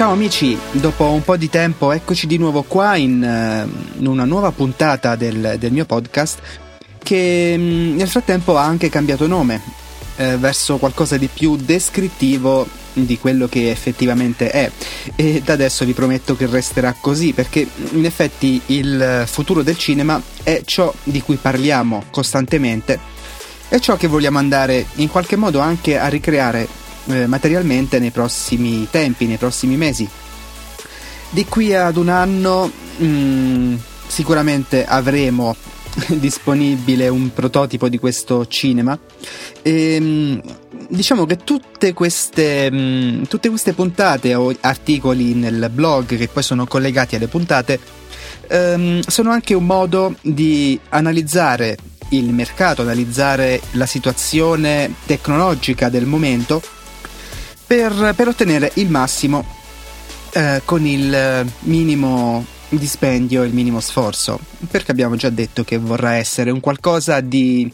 Ciao amici, dopo un po' di tempo eccoci di nuovo qua in, uh, in una nuova puntata del, del, mio podcast che um, nel frattempo ha anche cambiato nome eh, verso qualcosa di più descrittivo di quello che effettivamente è. E da adesso vi prometto che resterà così perché in effetti il futuro del cinema è ciò di cui parliamo costantemente. È ciò che vogliamo andare in qualche modo anche a ricreare eh, materialmente nei prossimi tempi, nei prossimi mesi. Di qui ad un anno mh, mm, sicuramente avremo disponibile un prototipo di questo cinema e ehm, diciamo che tutte queste, mh, tutte queste puntate o articoli nel blog che poi sono collegati alle puntate ehm, sono anche un modo di analizzare il mercato, analizzare la situazione tecnologica del momento per, per ottenere il massimo eh, con il minimo dispendio e il minimo sforzo, perché abbiamo già detto che vorrà essere un qualcosa di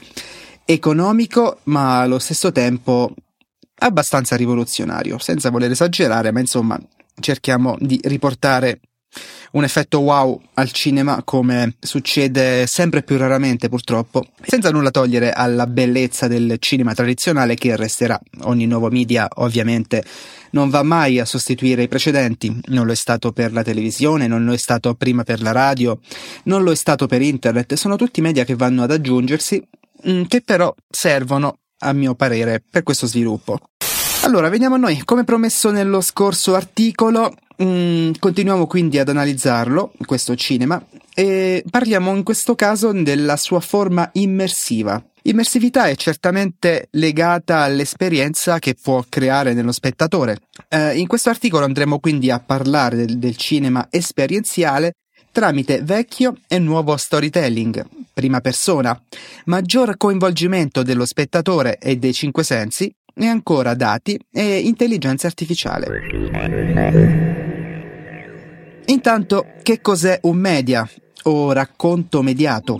economico, ma allo stesso tempo abbastanza rivoluzionario, senza voler esagerare, ma insomma cerchiamo di riportare un effetto wow al cinema come succede sempre più raramente purtroppo, senza nulla togliere alla bellezza del cinema tradizionale che resterà. Ogni nuovo media ovviamente non va mai a sostituire i precedenti, non lo è stato per la televisione, non lo è stato prima per la radio, non lo è stato per internet, sono tutti media che vanno ad aggiungersi, mm, che però servono, a mio parere, per questo sviluppo. Allora, veniamo a noi. Come promesso nello scorso articolo, Mm, continuiamo quindi ad analizzarlo, questo cinema, e parliamo in questo caso della sua forma immersiva. Immersività è certamente legata all'esperienza che può creare nello spettatore. Eh, in questo articolo andremo quindi a parlare del, del cinema esperienziale tramite vecchio e nuovo storytelling, prima persona, maggior coinvolgimento dello spettatore e dei cinque sensi, e ancora dati e intelligenza artificiale. Intanto, che cos'è un media o racconto mediato?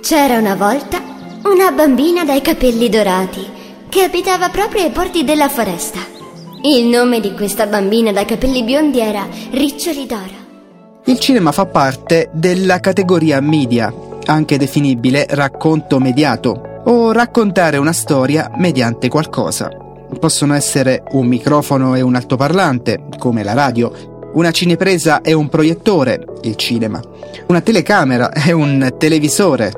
C'era una volta una bambina dai capelli dorati che abitava proprio ai porti della foresta. Il nome di questa bambina dai capelli biondi era Riccioli d'Oro. Il cinema fa parte della categoria media, anche definibile racconto mediato, o raccontare una storia mediante qualcosa. Possono essere un microfono e un altoparlante, come la radio, una cinepresa e un proiettore, il cinema, una telecamera e un televisore,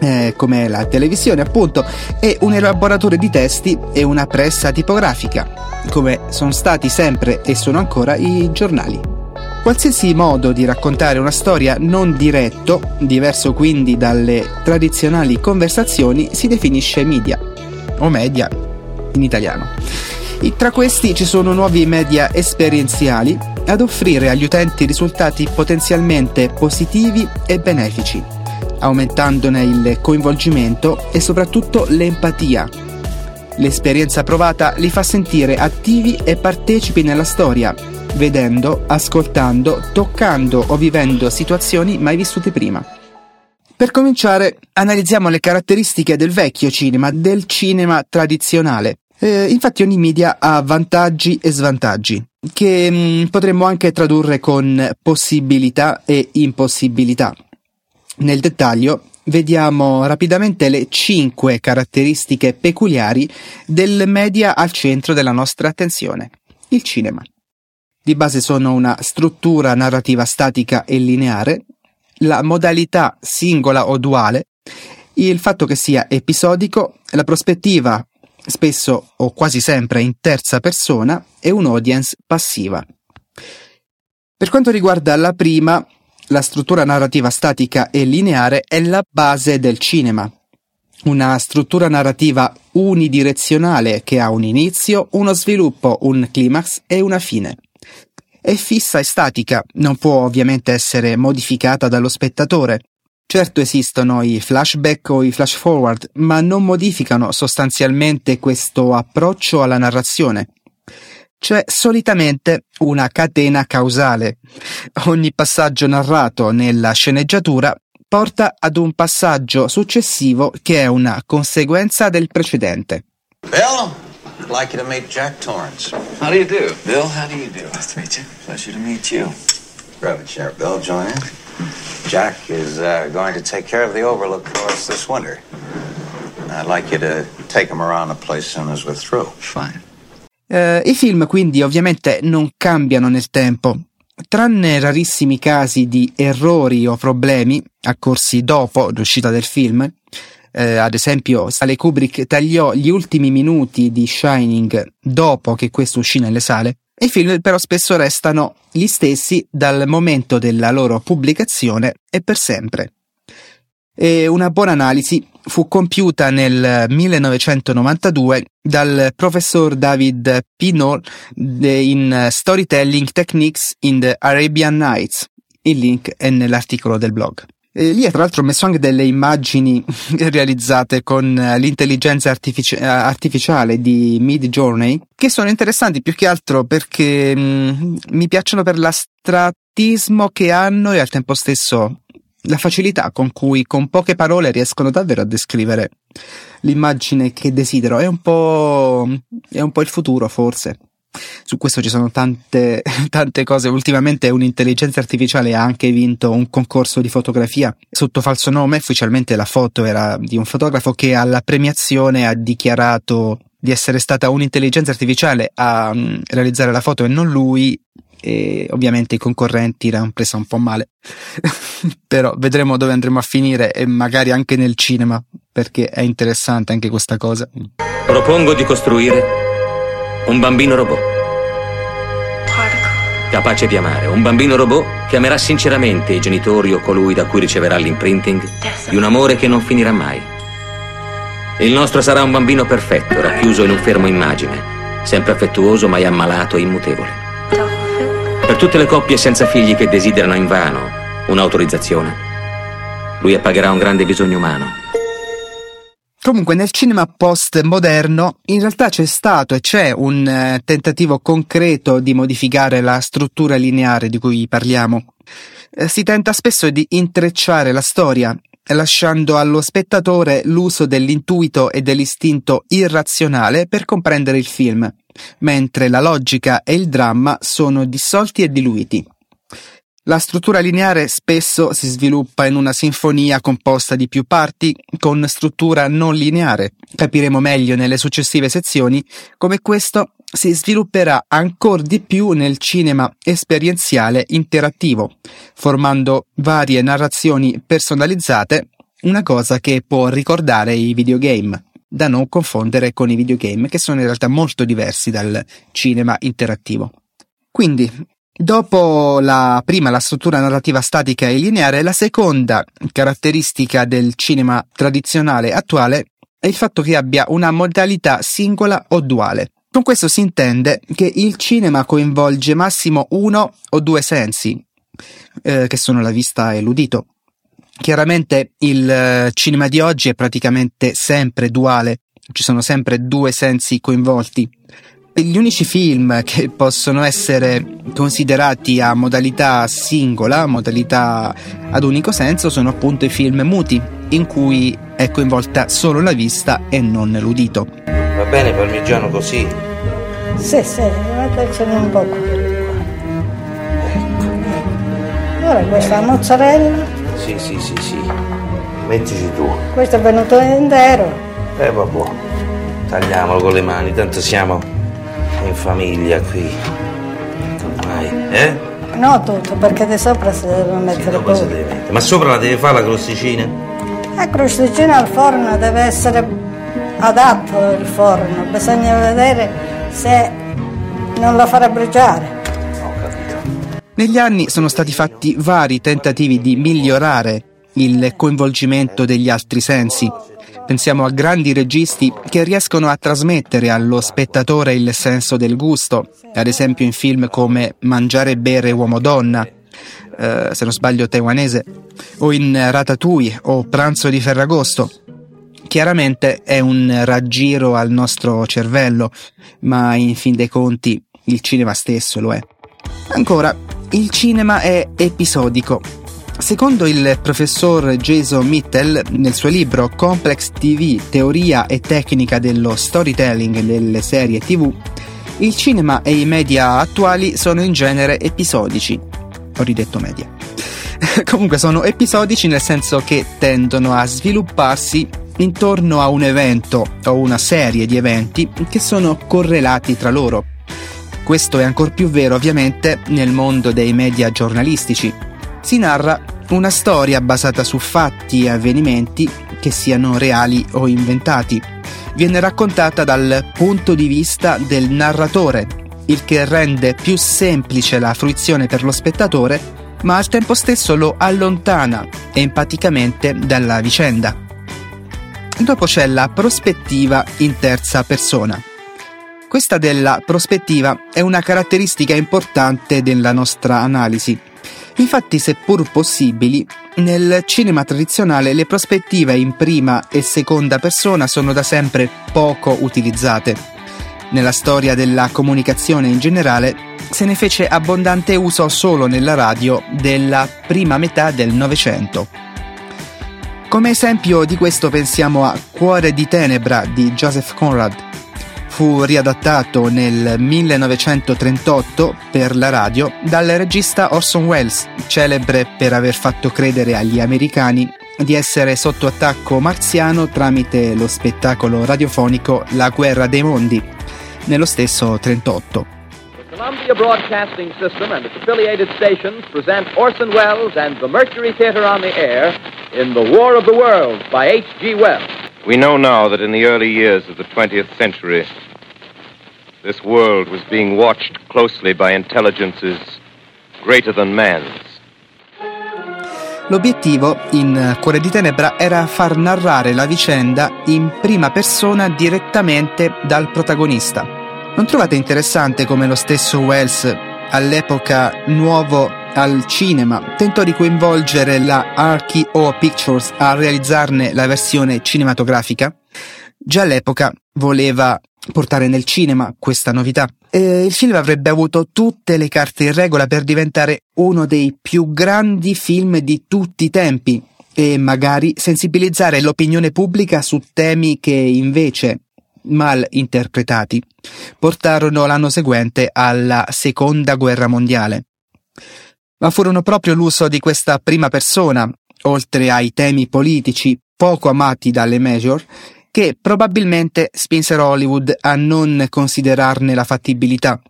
eh, come la televisione appunto, e un elaboratore di testi e una pressa tipografica, come sono stati sempre e sono ancora i giornali. Qualsiasi modo di raccontare una storia non diretto, diverso quindi dalle tradizionali conversazioni, si definisce media o media in italiano. E tra questi ci sono nuovi media esperienziali ad offrire agli utenti risultati potenzialmente positivi e benefici, aumentandone il coinvolgimento e soprattutto l'empatia. L'esperienza provata li fa sentire attivi e partecipi nella storia vedendo, ascoltando, toccando o vivendo situazioni mai vissute prima. Per cominciare, analizziamo le caratteristiche del vecchio cinema, del cinema tradizionale. Eh, infatti ogni media ha vantaggi e svantaggi, che mh, mm, potremmo anche tradurre con possibilità e impossibilità. Nel dettaglio, vediamo rapidamente le cinque caratteristiche peculiari del media al centro della nostra attenzione, il cinema. Di base sono una struttura narrativa statica e lineare, la modalità singola o duale, il fatto che sia episodico, la prospettiva spesso o quasi sempre in terza persona e un'audience passiva. Per quanto riguarda la prima, la struttura narrativa statica e lineare è la base del cinema. Una struttura narrativa unidirezionale che ha un inizio, uno sviluppo, un climax e una fine è fissa e statica, non può ovviamente essere modificata dallo spettatore. Certo esistono i flashback o i flash forward, ma non modificano sostanzialmente questo approccio alla narrazione. C'è solitamente una catena causale. Ogni passaggio narrato nella sceneggiatura porta ad un passaggio successivo che è una conseguenza del precedente. Bill, I'd like you to meet Jack Torrance. How do you do? Bill, how do you do? Nice to meet you. Pleasure to meet you. Grab a chair, Bill. Join in. Jack is uh, going to take care of the overlook for us this winter. I'd like you to take him around the place soon as we're through. Fine. Uh, I film quindi ovviamente non cambiano nel tempo, tranne rarissimi casi di errori o problemi accorsi dopo l'uscita del film. Eh, ad esempio, Stanley Kubrick tagliò gli ultimi minuti di Shining dopo che questo uscì nelle sale. I film però spesso restano gli stessi dal momento della loro pubblicazione e per sempre. E una buona analisi fu compiuta nel 1992 dal professor David Pinol in Storytelling Techniques in the Arabian Nights. Il link è nell'articolo del blog. E lì tra l'altro messo anche delle immagini realizzate con l'intelligenza artifici- artificiale di Mid Journey che sono interessanti più che altro perché mh, mi piacciono per l'astrattismo che hanno e al tempo stesso la facilità con cui con poche parole riescono davvero a descrivere l'immagine che desidero. È un po', è un po' il futuro, forse. Su questo ci sono tante, tante cose. Ultimamente un'intelligenza artificiale ha anche vinto un concorso di fotografia sotto falso nome. Ufficialmente la foto era di un fotografo che alla premiazione ha dichiarato di essere stata un'intelligenza artificiale a um, realizzare la foto e non lui e ovviamente i concorrenti l'hanno presa un po' male. Però vedremo dove andremo a finire e magari anche nel cinema, perché è interessante anche questa cosa. Propongo di costruire un bambino robot. Capace di amare, un bambino robot che amerà sinceramente i genitori o colui da cui riceverà l'imprinting di un amore che non finirà mai. Il nostro sarà un bambino perfetto, racchiuso in un fermo immagine, sempre affettuoso, mai ammalato e immutevole. Per tutte le coppie senza figli che desiderano invano un'autorizzazione, lui appagherà un grande bisogno umano. Comunque nel cinema post-moderno in realtà c'è stato e c'è un eh, tentativo concreto di modificare la struttura lineare di cui parliamo. Eh, si tenta spesso di intrecciare la storia, lasciando allo spettatore l'uso dell'intuito e dell'istinto irrazionale per comprendere il film, mentre la logica e il dramma sono dissolti e diluiti. La struttura lineare spesso si sviluppa in una sinfonia composta di più parti con struttura non lineare. Capiremo meglio nelle successive sezioni come questo si svilupperà ancora di più nel cinema esperienziale interattivo, formando varie narrazioni personalizzate, una cosa che può ricordare i videogame, da non confondere con i videogame che sono in realtà molto diversi dal cinema interattivo. Quindi, Dopo la prima, la struttura narrativa statica e lineare, la seconda caratteristica del cinema tradizionale attuale è il fatto che abbia una modalità singola o duale. Con questo si intende che il cinema coinvolge massimo uno o due sensi, eh, che sono la vista e l'udito. Chiaramente il eh, cinema di oggi è praticamente sempre duale, ci sono sempre due sensi coinvolti gli unici film che possono essere considerati a modalità singola, modalità ad unico senso, sono appunto i film muti, in cui è coinvolta solo la vista e non l'udito. Va bene parmigiano così? Sì, sì, mettercene un po' qui. Ecco. Ora questa mozzarella. Sì, sì, sì, sì. Mettici tu. Questo è venuto intero. Eh vabbè. Tagliamolo con le mani, tanto siamo in famiglia qui. Ormai, eh? No, tutto, perché di sopra si deve mettere sì, si deve mettere. Ma sopra la deve fare la crosticina? La crosticina al forno deve essere adatto il forno, bisogna vedere se non la farà bruciare. Negli anni sono stati fatti vari tentativi di migliorare il coinvolgimento degli altri sensi, Pensiamo a grandi registi che riescono a trasmettere allo spettatore il senso del gusto, ad esempio in film come Mangiare e bere uomo-donna, eh, se non sbaglio taiwanese, o in Ratatouille o Pranzo di Ferragosto. Chiaramente è un raggiro al nostro cervello, ma in fin dei conti il cinema stesso lo è. Ancora, il cinema è episodico, Secondo il professor Jason Mittel, nel suo libro Complex TV, teoria e tecnica dello storytelling delle serie TV, il cinema e i media attuali sono in genere episodici. Ho ridetto media. Comunque sono episodici nel senso che tendono a svilupparsi intorno a un evento o una serie di eventi che sono correlati tra loro. Questo è ancora più vero ovviamente nel mondo dei media giornalistici. Si narra una storia basata su fatti e avvenimenti che siano reali o inventati. Viene raccontata dal punto di vista del narratore, il che rende più semplice la fruizione per lo spettatore, ma al tempo stesso lo allontana empaticamente dalla vicenda. Dopo c'è la prospettiva in terza persona. Questa della prospettiva è una caratteristica importante della nostra analisi. Infatti, seppur possibili, nel cinema tradizionale le prospettive in prima e seconda persona sono da sempre poco utilizzate. Nella storia della comunicazione in generale se ne fece abbondante uso solo nella radio della prima metà del Novecento. Come esempio di questo pensiamo a Cuore di Tenebra di Joseph Conrad. Fu riadattato nel 1938 per la radio dal regista Orson Welles, celebre per aver fatto credere agli americani di essere sotto attacco marziano tramite lo spettacolo radiofonico La guerra dei mondi, nello stesso 38. Columbia Broadcasting System and its affiliated stations present Orson Welles and the Mercury Theater on the air in The War of the Worlds by H.G. Wells. We know now that in the early years of the 20th century, this world was being watched closely by intelligences greater than man's. L'obiettivo in Cuore di Tenebra era far narrare la vicenda in prima persona direttamente dal protagonista. Non trovate interessante come lo stesso Wells, all'epoca nuovo al cinema, tentò di coinvolgere la RKO Pictures a realizzarne la versione cinematografica? Già all'epoca voleva portare nel cinema questa novità. E il film avrebbe avuto tutte le carte in regola per diventare uno dei più grandi film di tutti i tempi e magari sensibilizzare l'opinione pubblica su temi che invece mal interpretati, portarono l'anno seguente alla seconda guerra mondiale. Ma furono proprio l'uso di questa prima persona, oltre ai temi politici poco amati dalle major, che probabilmente spinsero Hollywood a non considerarne la fattibilità.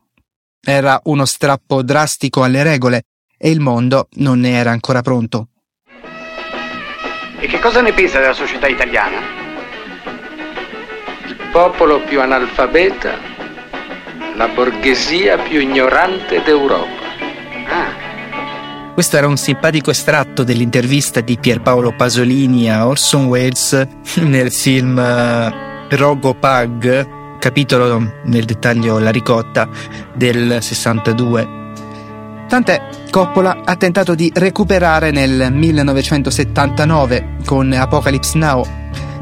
Era uno strappo drastico alle regole e il mondo non ne era ancora pronto. E che cosa ne pensa della società italiana? popolo più analfabeta, la borghesia più ignorante d'Europa. Ah. Questo era un simpatico estratto dell'intervista di Pierpaolo Pasolini a Orson Welles nel film uh, Rogo Pug, capitolo nel dettaglio La ricotta del 62. Tant'è, Coppola ha tentato di recuperare nel 1979 con Apocalypse Now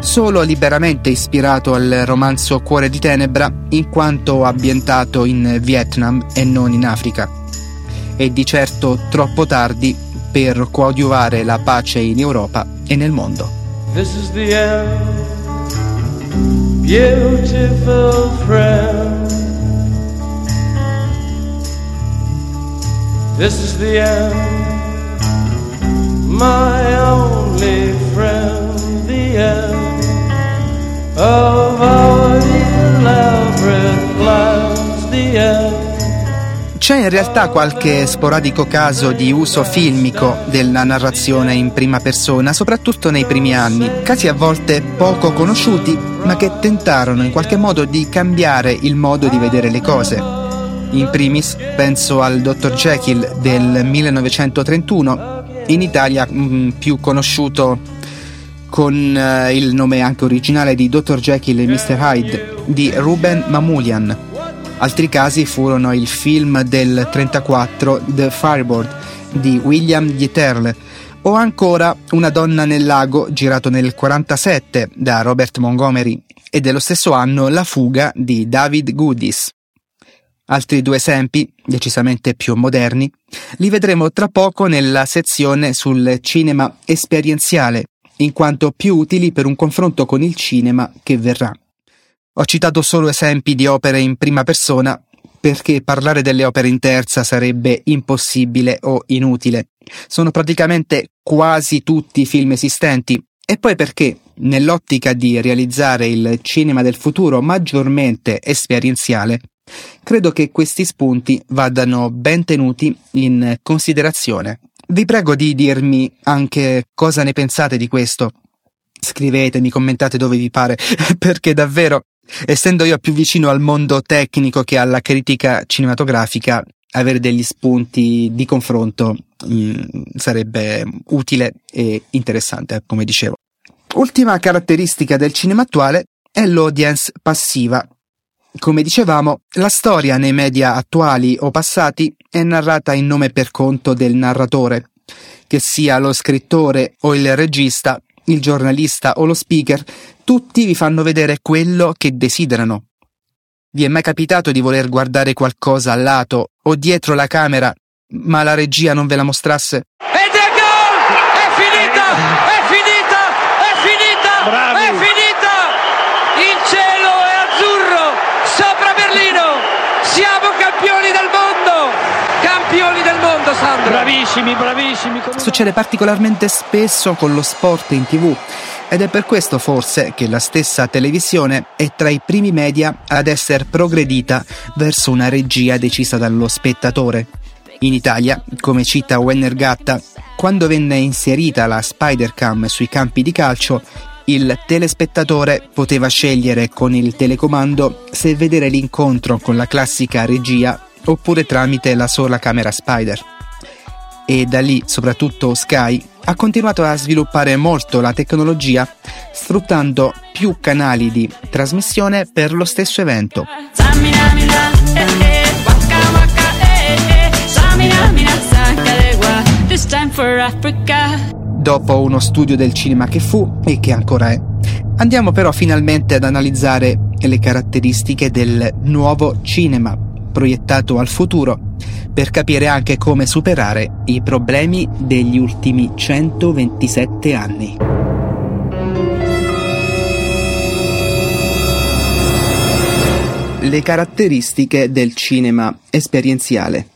solo liberamente ispirato al romanzo Cuore di Tenebra in quanto ambientato in Vietnam e non in Africa. E di certo troppo tardi per coadiuvare la pace in Europa e nel mondo. This is the end, beautiful friend. This is the end, my only friend, the end. C'è in realtà qualche sporadico caso di uso filmico della narrazione in prima persona, soprattutto nei primi anni, casi a volte poco conosciuti, ma che tentarono in qualche modo di cambiare il modo di vedere le cose. In primis penso al Dr. Jekyll del 1931, in Italia mh, mm, più conosciuto con uh, il nome anche originale di Dr. Jekyll e Mr. Hyde di Ruben Mamoulian. Altri casi furono il film del 34 The Fireboard di William Dieterle o ancora Una donna nel lago girato nel 47 da Robert Montgomery e dello stesso anno La fuga di David Goodis. Altri due esempi, decisamente più moderni, li vedremo tra poco nella sezione sul cinema esperienziale, in quanto più utili per un confronto con il cinema che verrà. Ho citato solo esempi di opere in prima persona perché parlare delle opere in terza sarebbe impossibile o inutile. Sono praticamente quasi tutti film esistenti e poi perché, nell'ottica di realizzare il cinema del futuro maggiormente esperienziale, credo che questi spunti vadano ben tenuti in considerazione. Vi prego di dirmi anche cosa ne pensate di questo. Scrivetemi, commentate dove vi pare, perché davvero Essendo io più vicino al mondo tecnico che alla critica cinematografica, avere degli spunti di confronto mh, mm, sarebbe utile e interessante, come dicevo. Ultima caratteristica del cinema attuale è l'audience passiva. Come dicevamo, la storia nei media attuali o passati è narrata in nome per conto del narratore, che sia lo scrittore o il regista il giornalista o lo speaker, tutti vi fanno vedere quello che desiderano. Vi è mai capitato di voler guardare qualcosa al lato o dietro la camera, ma la regia non ve la mostrasse? Ed è gol! È finita! È finita! È finita! Bravi. È finita! Il cielo è azzurro sopra Berlino! Siamo campioni del mondo! Sandro! Bravissimi, bravissimi! Succede particolarmente spesso con lo sport in tv ed è per questo forse che la stessa televisione è tra i primi media ad essere progredita verso una regia decisa dallo spettatore. In Italia, come cita Wenner Gatta, quando venne inserita la Spider-Cam sui campi di calcio, il telespettatore poteva scegliere con il telecomando se vedere l'incontro con la classica regia oppure tramite la sola camera Spider. E da lì, soprattutto Sky, ha continuato a sviluppare molto la tecnologia sfruttando più canali di trasmissione per lo stesso evento. Dopo uno studio del cinema che fu e che ancora è, andiamo però finalmente ad analizzare le caratteristiche del nuovo cinema proiettato al futuro per capire anche come superare i problemi degli ultimi 127 anni. Le caratteristiche del cinema esperienziale.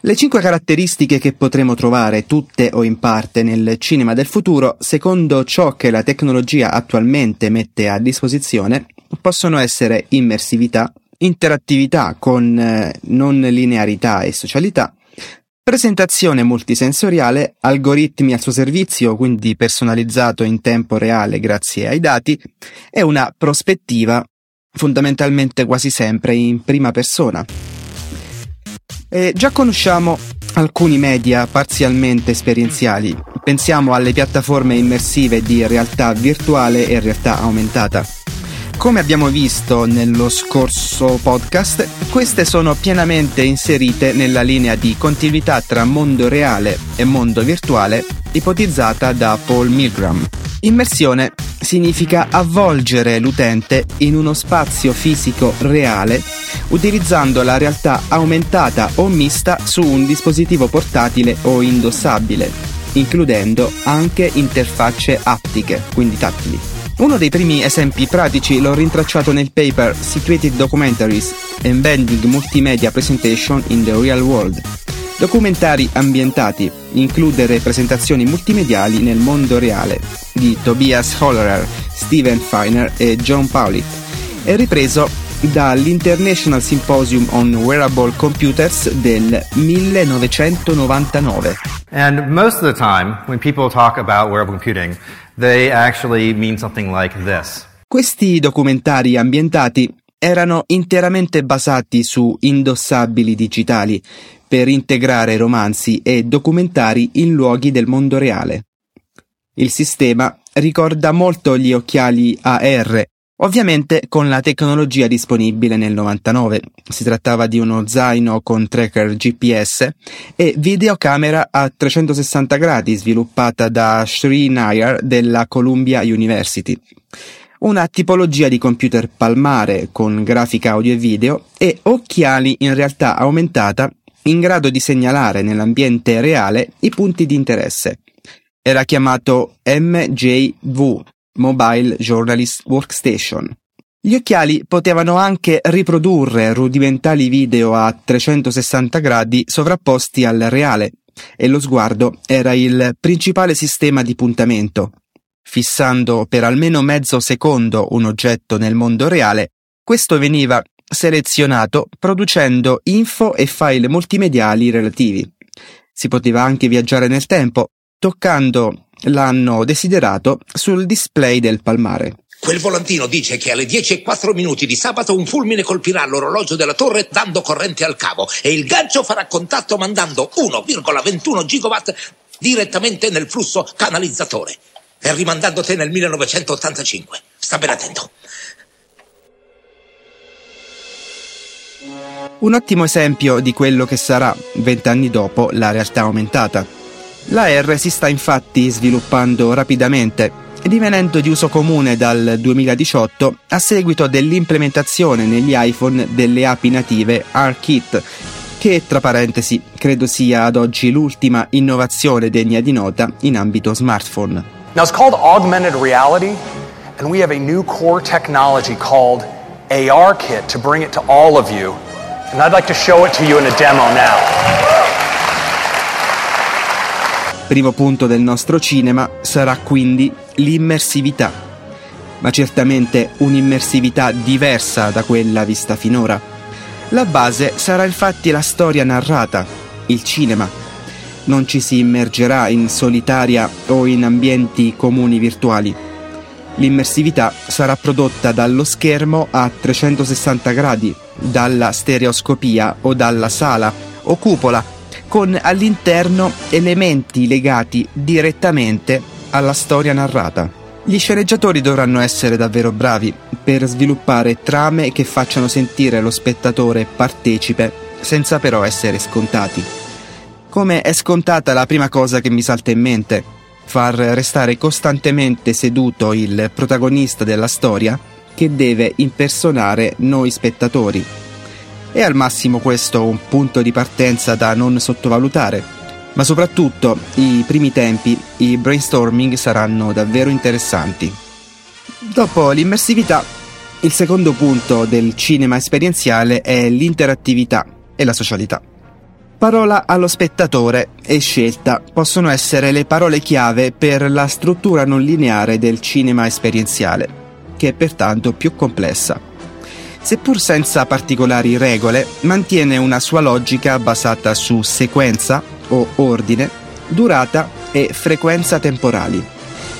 Le cinque caratteristiche che potremo trovare, tutte o in parte, nel cinema del futuro, secondo ciò che la tecnologia attualmente mette a disposizione, possono essere immersività, interattività con eh, non linearità e socialità, presentazione multisensoriale, algoritmi al suo servizio, quindi personalizzato in tempo reale grazie ai dati, e una prospettiva fondamentalmente quasi sempre in prima persona. E già conosciamo alcuni media parzialmente esperienziali, pensiamo alle piattaforme immersive di realtà virtuale e realtà aumentata. Come abbiamo visto nello scorso podcast, queste sono pienamente inserite nella linea di continuità tra mondo reale e mondo virtuale ipotizzata da Paul Milgram. Immersione significa avvolgere l'utente in uno spazio fisico reale utilizzando la realtà aumentata o mista su un dispositivo portatile o indossabile, includendo anche interfacce aptiche, quindi tattili. Uno dei primi esempi pratici l'ho rintracciato nel paper Situated Documentaries Embedding Multimedia Presentation in the Real World. Documentari ambientati, includere presentazioni multimediali nel mondo reale, di Tobias Hollerer, Steven Feiner e John Powlett, è ripreso dall'International Symposium on Wearable Computers del 1999. And most of the time, when people talk about wearable computing, they actually mean something like this. Questi documentari ambientati erano interamente basati su indossabili digitali per integrare romanzi e documentari in luoghi del mondo reale. Il sistema ricorda molto gli occhiali AR Ovviamente con la tecnologia disponibile nel 99, si trattava di uno zaino con tracker GPS e videocamera a 360 gradi sviluppata da Sri Nayar della Columbia University. una tipologia di computer palmare con grafica audio e video e occhiali in realtà aumentata in grado di segnalare nell'ambiente reale i punti di interesse. Era chiamato MJV, Mobile Journalist Workstation. Gli occhiali potevano anche riprodurre rudimentali video a 360 gradi sovrapposti al reale e lo sguardo era il principale sistema di puntamento. Fissando per almeno mezzo secondo un oggetto nel mondo reale, questo veniva selezionato producendo info e file multimediali relativi. Si poteva anche viaggiare nel tempo, toccando l'anno desiderato sul display del palmare. Quel volantino dice che alle 10 e 4 minuti di sabato un fulmine colpirà l'orologio della torre dando corrente al cavo e il gancio farà contatto mandando 1,21 gigawatt direttamente nel flusso canalizzatore e rimandando te nel 1985. Sta ben attento. Un ottimo esempio di quello che sarà, vent'anni dopo, la realtà aumentata. La R si sta infatti sviluppando rapidamente divenendo di uso comune dal 2018 a seguito dell'implementazione negli iPhone delle api native ARKit, che tra parentesi credo sia ad oggi l'ultima innovazione degna di nota in ambito smartphone. Now it's called augmented reality and we have a new core technology called ARKit to bring it to all of you. And I'd like to show it to you in a demo now. Primo punto del nostro cinema sarà quindi l'immersività, ma certamente un'immersività diversa da quella vista finora. La base sarà infatti la storia narrata, il cinema. Non ci si immergerà in solitaria o in ambienti comuni virtuali. L'immersività sarà prodotta dallo schermo a 360 gradi, dalla stereoscopia o dalla sala o cupola con all'interno elementi legati direttamente alla storia narrata. Gli sceneggiatori dovranno essere davvero bravi per sviluppare trame che facciano sentire lo spettatore partecipe senza però essere scontati. Come è scontata la prima cosa che mi salta in mente, far restare costantemente seduto il protagonista della storia che deve impersonare noi spettatori è al massimo questo un punto di partenza da non sottovalutare. Ma soprattutto i primi tempi, i brainstorming saranno davvero interessanti. Dopo l'immersività, il secondo punto del cinema esperienziale è l'interattività e la socialità. Parola allo spettatore e scelta possono essere le parole chiave per la struttura non lineare del cinema esperienziale, che è pertanto più complessa seppur senza particolari regole, mantiene una sua logica basata su sequenza o ordine, durata e frequenza temporali,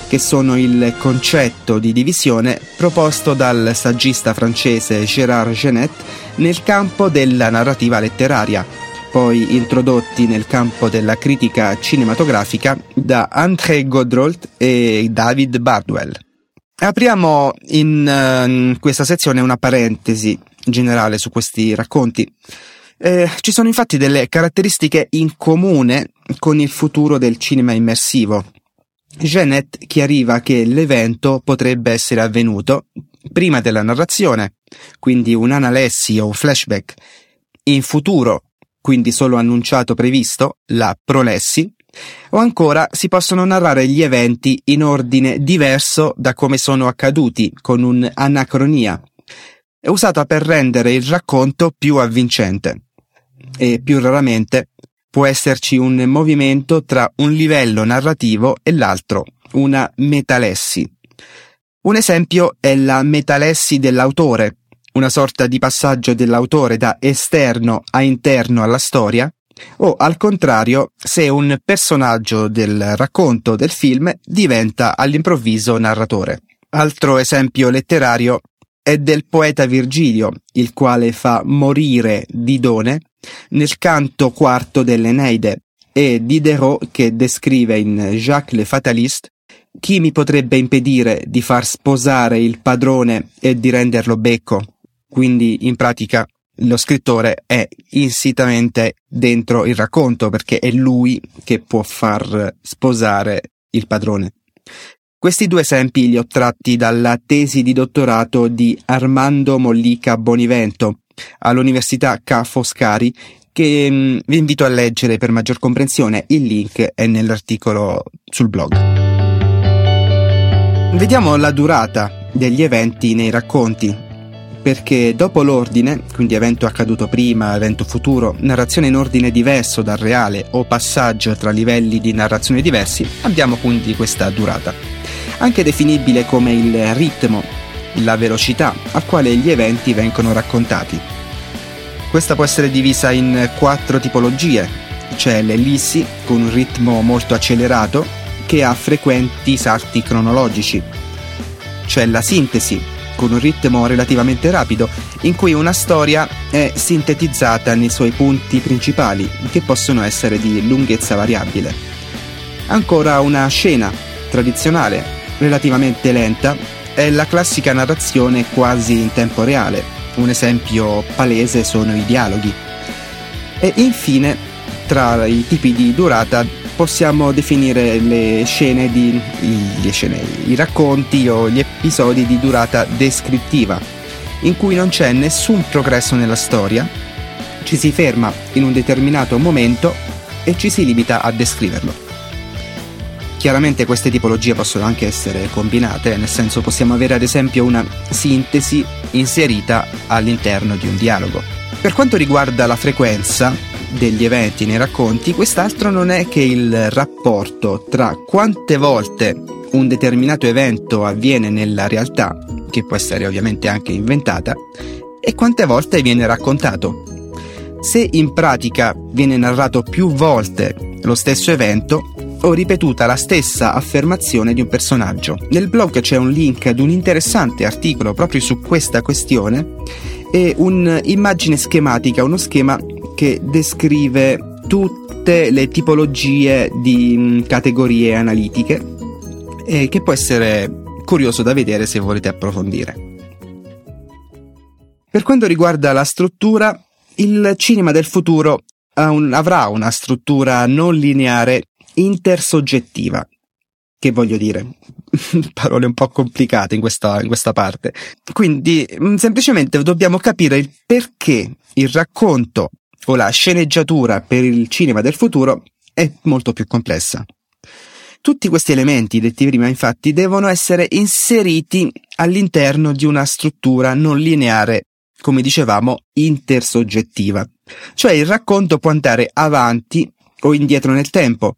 che sono il concetto di divisione proposto dal saggista francese Gérard Genet nel campo della narrativa letteraria, poi introdotti nel campo della critica cinematografica da André Godrolt e David Bardwell. Apriamo in, in, questa sezione una parentesi generale su questi racconti. Eh, ci sono infatti delle caratteristiche in comune con il futuro del cinema immersivo. Genet chiariva che l'evento potrebbe essere avvenuto prima della narrazione, quindi un'analessi o un flashback, in futuro, quindi solo annunciato previsto, la prolessi, o ancora si possono narrare gli eventi in ordine diverso da come sono accaduti, con un'anacronia. Usata per rendere il racconto più avvincente. E più raramente può esserci un movimento tra un livello narrativo e l'altro, una metalessi. Un esempio è la metalessi dell'autore, una sorta di passaggio dell'autore da esterno a interno alla storia, o al contrario se un personaggio del racconto del film diventa all'improvviso narratore. Altro esempio letterario è del poeta Virgilio, il quale fa morire Didone nel canto quarto dell'Eneide e Diderot che descrive in Jacques le Fataliste chi mi potrebbe impedire di far sposare il padrone e di renderlo becco? Quindi in pratica lo scrittore è insitamente dentro il racconto perché è lui che può far sposare il padrone. Questi due esempi li ho tratti dalla tesi di dottorato di Armando Mollica Bonivento all'Università Ca' Foscari che mm, vi invito a leggere per maggior comprensione. Il link è nell'articolo sul blog. Vediamo la durata degli eventi nei racconti, perché dopo l'ordine, quindi evento accaduto prima, evento futuro, narrazione in ordine diverso dal reale o passaggio tra livelli di narrazione diversi, abbiamo quindi questa durata anche definibile come il ritmo, la velocità a quale gli eventi vengono raccontati. Questa può essere divisa in quattro tipologie, c'è l'ellissi con un ritmo molto accelerato che ha frequenti salti cronologici. C'è la sintesi con un ritmo relativamente rapido in cui una storia è sintetizzata nei suoi punti principali che possono essere di lunghezza variabile. Ancora una scena tradizionale relativamente lenta, è la classica narrazione quasi in tempo reale. Un esempio palese sono i dialoghi. E infine, tra i tipi di durata possiamo definire le scene di le scene, i racconti o gli episodi di durata descrittiva, in cui non c'è nessun progresso nella storia, ci si ferma in un determinato momento e ci si limita a descriverlo. Chiaramente queste tipologie possono anche essere combinate, nel senso possiamo avere ad esempio una sintesi inserita all'interno di un dialogo. Per quanto riguarda la frequenza degli eventi nei racconti, quest'altro non è che il rapporto tra quante volte un determinato evento avviene nella realtà, che può essere ovviamente anche inventata, e quante volte viene raccontato. Se in pratica viene narrato più volte lo stesso evento, ho ripetuta la stessa affermazione di un personaggio. Nel blog c'è un link ad un interessante articolo proprio su questa questione e un'immagine schematica, uno schema che descrive tutte le tipologie di mm, categorie analitiche e che può essere curioso da vedere se volete approfondire. Per quanto riguarda la struttura, il cinema del futuro avrà una struttura non lineare intersoggettiva. Che voglio dire? Parole un po' complicate in questa, in questa parte. Quindi, mm, semplicemente dobbiamo capire il perché il racconto o la sceneggiatura per il cinema del futuro è molto più complessa. Tutti questi elementi detti prima infatti devono essere inseriti all'interno di una struttura non lineare, come dicevamo, intersoggettiva. Cioè il racconto può andare avanti o indietro nel tempo,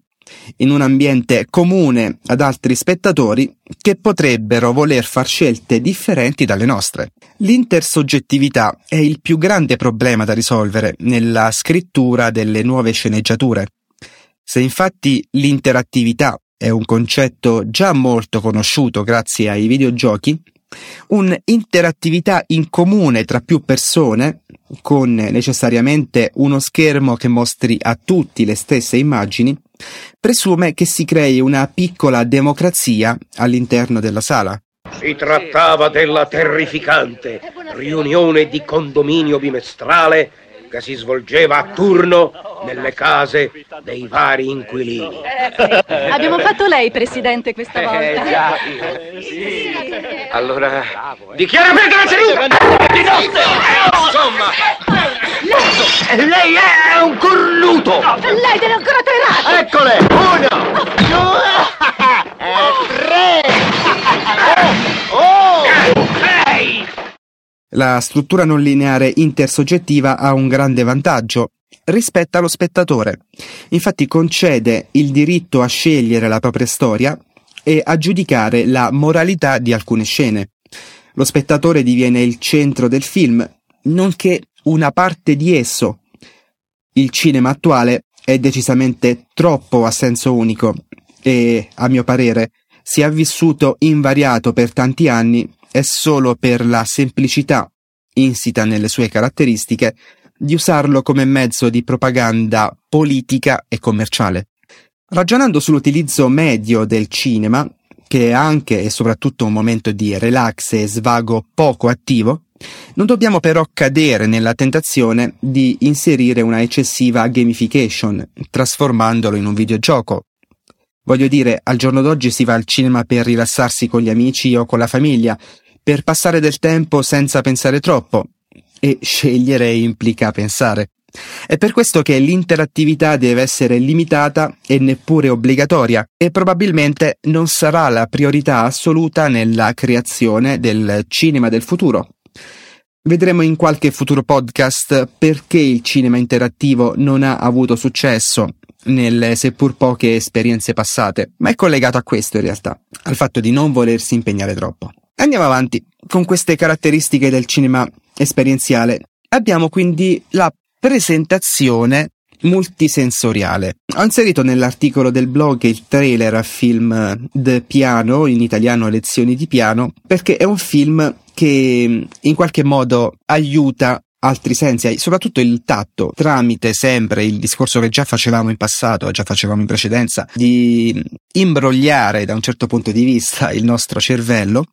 in un ambiente comune ad altri spettatori che potrebbero voler far scelte differenti dalle nostre. L'intersoggettività è il più grande problema da risolvere nella scrittura delle nuove sceneggiature. Se infatti l'interattività è un concetto già molto conosciuto grazie ai videogiochi, un'interattività in comune tra più persone, con necessariamente uno schermo che mostri a tutti le stesse immagini, presume che si crei una piccola democrazia all'interno della sala. Si trattava della terrificante riunione di condominio bimestrale che si svolgeva a turno nelle case dei vari inquilini. Abbiamo fatto lei, Presidente, questa volta. Eh già. Sì. Allora, dichiara aperta la seduta! Di notte! Insomma! Lei, è un cornuto! Lei deve ancora tre rate! Eccole! Uno! Due! Tre! Oh! oh la struttura non lineare intersoggettiva ha un grande vantaggio rispetto allo spettatore. Infatti concede il diritto a scegliere la propria storia e a giudicare la moralità di alcune scene. Lo spettatore diviene il centro del film, nonché una parte di esso. Il cinema attuale è decisamente troppo a senso unico e, a mio parere, si è vissuto invariato per tanti anni è solo per la semplicità insita nelle sue caratteristiche di usarlo come mezzo di propaganda politica e commerciale. Ragionando sull'utilizzo medio del cinema, che è anche e soprattutto un momento di relax e svago poco attivo, non dobbiamo però cadere nella tentazione di inserire una eccessiva gamification, trasformandolo in un videogioco. Voglio dire, al giorno d'oggi si va al cinema per rilassarsi con gli amici o con la famiglia, per passare del tempo senza pensare troppo. E scegliere implica pensare. È per questo che l'interattività deve essere limitata e neppure obbligatoria e probabilmente non sarà la priorità assoluta nella creazione del cinema del futuro. Vedremo in qualche futuro podcast perché il cinema interattivo non ha avuto successo nelle seppur poche esperienze passate, ma è collegato a questo in realtà, al fatto di non volersi impegnare troppo. Andiamo avanti. Con queste caratteristiche del cinema esperienziale abbiamo quindi la presentazione multisensoriale. Ho inserito nell'articolo del blog il trailer a film The Piano, in italiano Lezioni di piano, perché è un film che in qualche modo aiuta altri sensi, soprattutto il tatto, tramite sempre il discorso che già facevamo in passato, già facevamo in precedenza, di imbrogliare da un certo punto di vista il nostro cervello,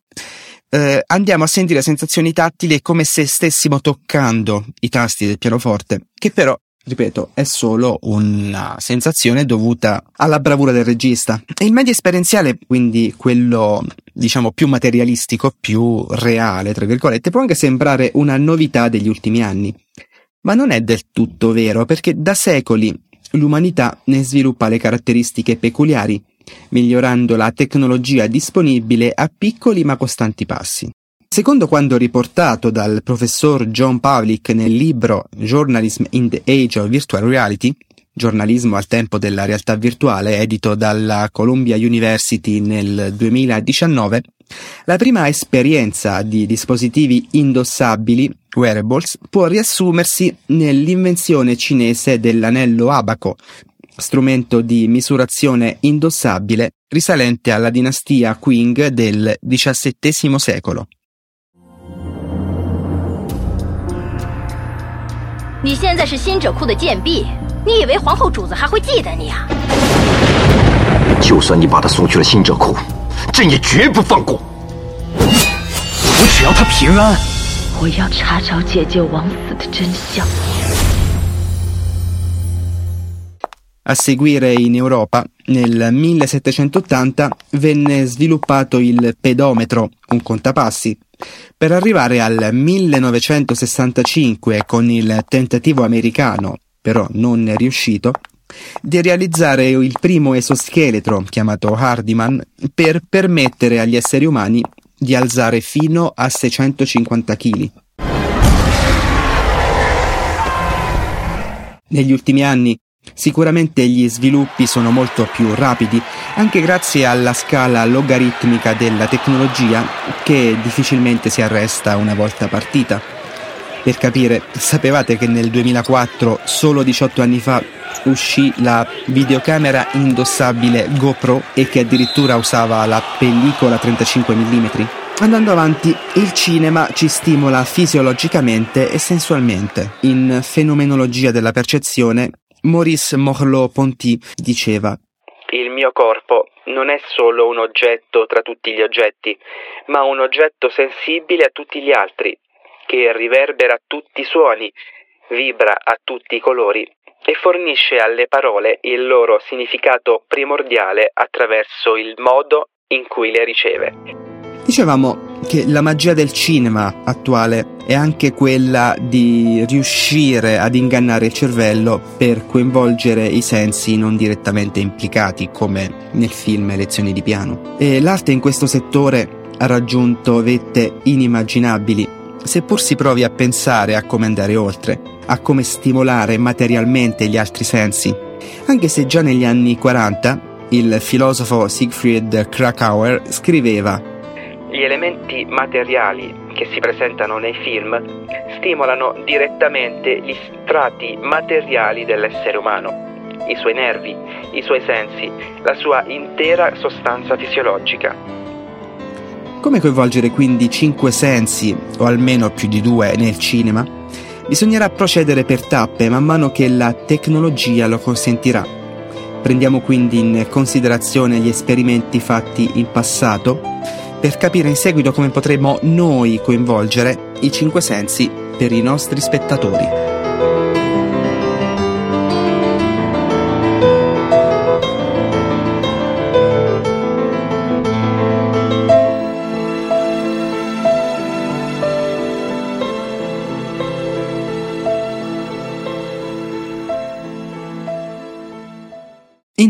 eh, andiamo a sentire sensazioni tattili come se stessimo toccando i tasti del pianoforte, che però ripeto, è solo una sensazione dovuta alla bravura del regista. E il media esperienziale, quindi quello diciamo più materialistico, più reale, tra virgolette, può anche sembrare una novità degli ultimi anni. Ma non è del tutto vero, perché da secoli l'umanità ne sviluppa le caratteristiche peculiari, migliorando la tecnologia disponibile a piccoli ma costanti passi. Secondo quanto riportato dal professor John Pavlik nel libro Journalism in the Age of Virtual Reality, giornalismo al tempo della realtà virtuale, edito dalla Columbia University nel 2019, la prima esperienza di dispositivi indossabili, wearables, può riassumersi nell'invenzione cinese dell'anello abaco, strumento di misurazione indossabile risalente alla dinastia Qing del XVII secolo. 你现在是新者库的贱婢， 你以为皇后主子还会记得你啊？就算你把他送去了新者库，朕也绝不放过。我只要他平安。我要查找姐姐枉死的真相。A seguire in Europa, nel 1780 venne sviluppato il pedometro, un contapassi, per arrivare al 1965 con il tentativo americano, però non riuscito, di realizzare il primo esoscheletro, chiamato Hardiman, per permettere agli esseri umani di alzare fino a 650 kg. Negli ultimi anni Sicuramente gli sviluppi sono molto più rapidi, anche grazie alla scala logaritmica della tecnologia che difficilmente si arresta una volta partita. Per capire, sapevate che nel 2004, solo 18 anni fa, uscì la videocamera indossabile GoPro e che addirittura usava la pellicola 35 mm? Andando avanti, il cinema ci stimola fisiologicamente e sensualmente. In fenomenologia della percezione Maurice Morlot-Ponty diceva Il mio corpo non è solo un oggetto tra tutti gli oggetti, ma un oggetto sensibile a tutti gli altri, che riverbera tutti i suoni, vibra a tutti i colori e fornisce alle parole il loro significato primordiale attraverso il modo in cui le riceve. Dicevamo che la magia del cinema attuale è anche quella di riuscire ad ingannare il cervello per coinvolgere i sensi non direttamente implicati, come nel film Lezioni di piano. E l'arte in questo settore ha raggiunto vette inimmaginabili, seppur si provi a pensare a come andare oltre, a come stimolare materialmente gli altri sensi. Anche se già negli anni 40 il filosofo Siegfried Krakauer scriveva gli elementi materiali che si presentano nei film stimolano direttamente gli strati materiali dell'essere umano, i suoi nervi, i suoi sensi, la sua intera sostanza fisiologica. Come coinvolgere quindi cinque sensi, o almeno più di due, nel cinema? Bisognerà procedere per tappe man mano che la tecnologia lo consentirà. Prendiamo quindi in considerazione gli esperimenti fatti in passato per capire in seguito come potremo noi coinvolgere i cinque sensi per i nostri spettatori.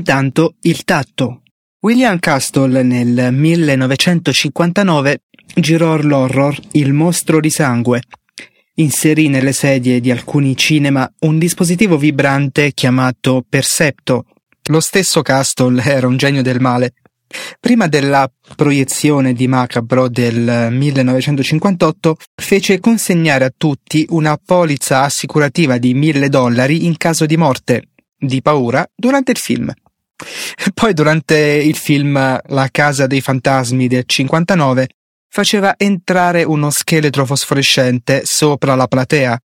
Intanto il tatto. William Castle nel 1959 girò l'horror Il mostro di sangue. Inserì nelle sedie di alcuni cinema un dispositivo vibrante chiamato Percepto. Lo stesso Castle era un genio del male. Prima della proiezione di Macabro del 1958 fece consegnare a tutti una polizza assicurativa di mille dollari in caso di morte, di paura, durante il film. Poi durante il film La casa dei fantasmi del 59 faceva entrare uno scheletro fosforescente sopra la platea,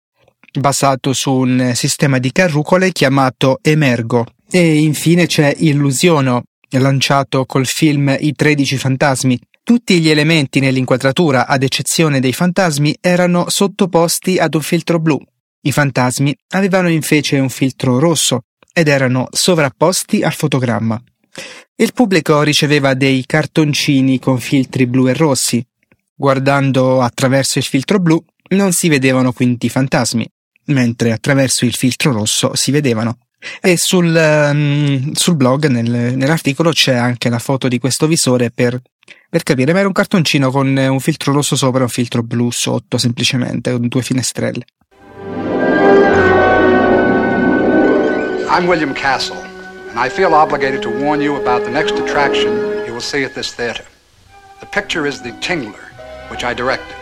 basato su un sistema di carrucole chiamato Emergo. E infine c'è Illusiono, lanciato col film I tredici fantasmi. Tutti gli elementi nell'inquadratura, ad eccezione dei fantasmi, erano sottoposti ad un filtro blu. I fantasmi avevano invece un filtro rosso ed erano sovrapposti al fotogramma. Il pubblico riceveva dei cartoncini con filtri blu e rossi. Guardando attraverso il filtro blu non si vedevano quindi fantasmi, mentre attraverso il filtro rosso si vedevano. E sul, um, sul blog, nel, nell'articolo, c'è anche la foto di questo visore per, per capire, ma era un cartoncino con un filtro rosso sopra e un filtro blu sotto, semplicemente, con due finestrelle. I'm William Castle, and I feel obligated to warn you about the next attraction you will see at this theater. The picture is The Tingler, which I directed.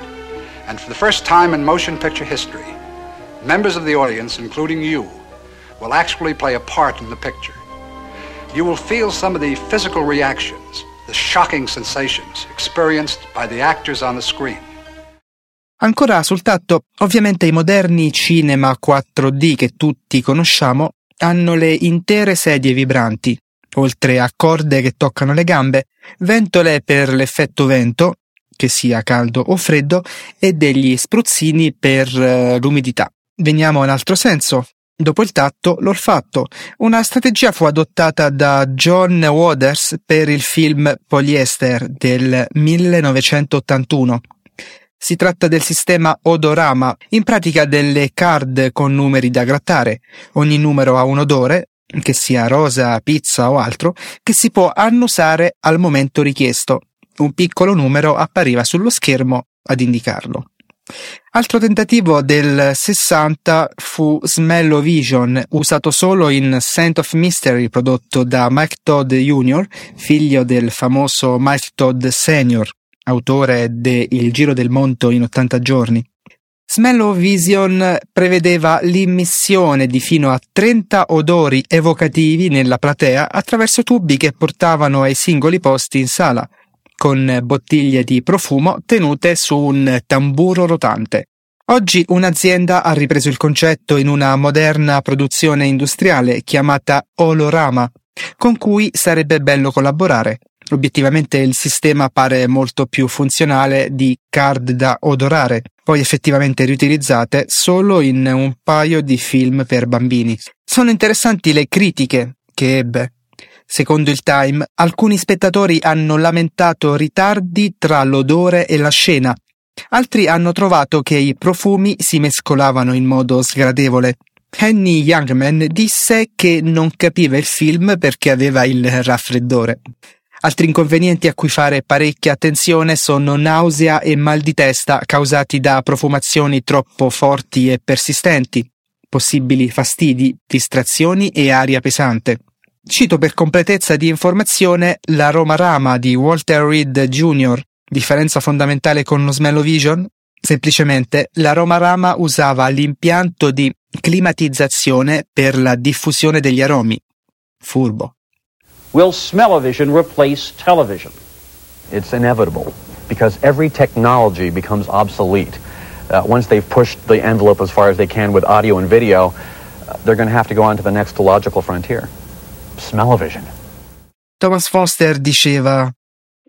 And for the first time in motion picture history, members of the audience, including you, will actually play a part in the picture. You will feel some of the physical reactions, the shocking sensations experienced by the actors on the screen. Ancora sul tatto, ovviamente i moderni cinema 4D che tutti conosciamo hanno le intere sedie vibranti, oltre a corde che toccano le gambe, ventole per l'effetto vento, che sia caldo o freddo, e degli spruzzini per uh, l'umidità. Veniamo in altro senso. Dopo il tatto, l'olfatto. Una strategia fu adottata da John Waters per il film Polyester del 1981. Si tratta del sistema odorama, in pratica delle card con numeri da grattare. Ogni numero ha un odore, che sia rosa, pizza o altro, che si può annusare al momento richiesto. Un piccolo numero appariva sullo schermo ad indicarlo. Altro tentativo del 60 fu Smell-O-Vision, usato solo in Scent of Mystery prodotto da Mike Todd Jr., figlio del famoso Mike Todd Sr., autore de Il Giro del Monto in 80 giorni. Smell-O-Vision prevedeva l'immissione di fino a 30 odori evocativi nella platea attraverso tubi che portavano ai singoli posti in sala, con bottiglie di profumo tenute su un tamburo rotante. Oggi un'azienda ha ripreso il concetto in una moderna produzione industriale chiamata Olorama, con cui sarebbe bello collaborare. Obiettivamente il sistema pare molto più funzionale di card da odorare, poi effettivamente riutilizzate solo in un paio di film per bambini. Sono interessanti le critiche che ebbe. Secondo il Time, alcuni spettatori hanno lamentato ritardi tra l'odore e la scena. Altri hanno trovato che i profumi si mescolavano in modo sgradevole. Henny Youngman disse che non capiva il film perché aveva il raffreddore. Altri inconvenienti a cui fare parecchia attenzione sono nausea e mal di testa causati da profumazioni troppo forti e persistenti, possibili fastidi, distrazioni e aria pesante. Cito per completezza di informazione l'aroma rama di Walter Reed Jr., differenza fondamentale con lo Smell-O-Vision? Semplicemente l'aroma rama usava l'impianto di climatizzazione per la diffusione degli aromi. Furbo. Will smell-o-vision replace television? It's inevitable because every technology becomes obsolete. Uh, once they've pushed the envelope as far as they can with audio and video, uh, they're going to have to go on to the next logical frontier. Smell-o-vision. Thomas Foster diceva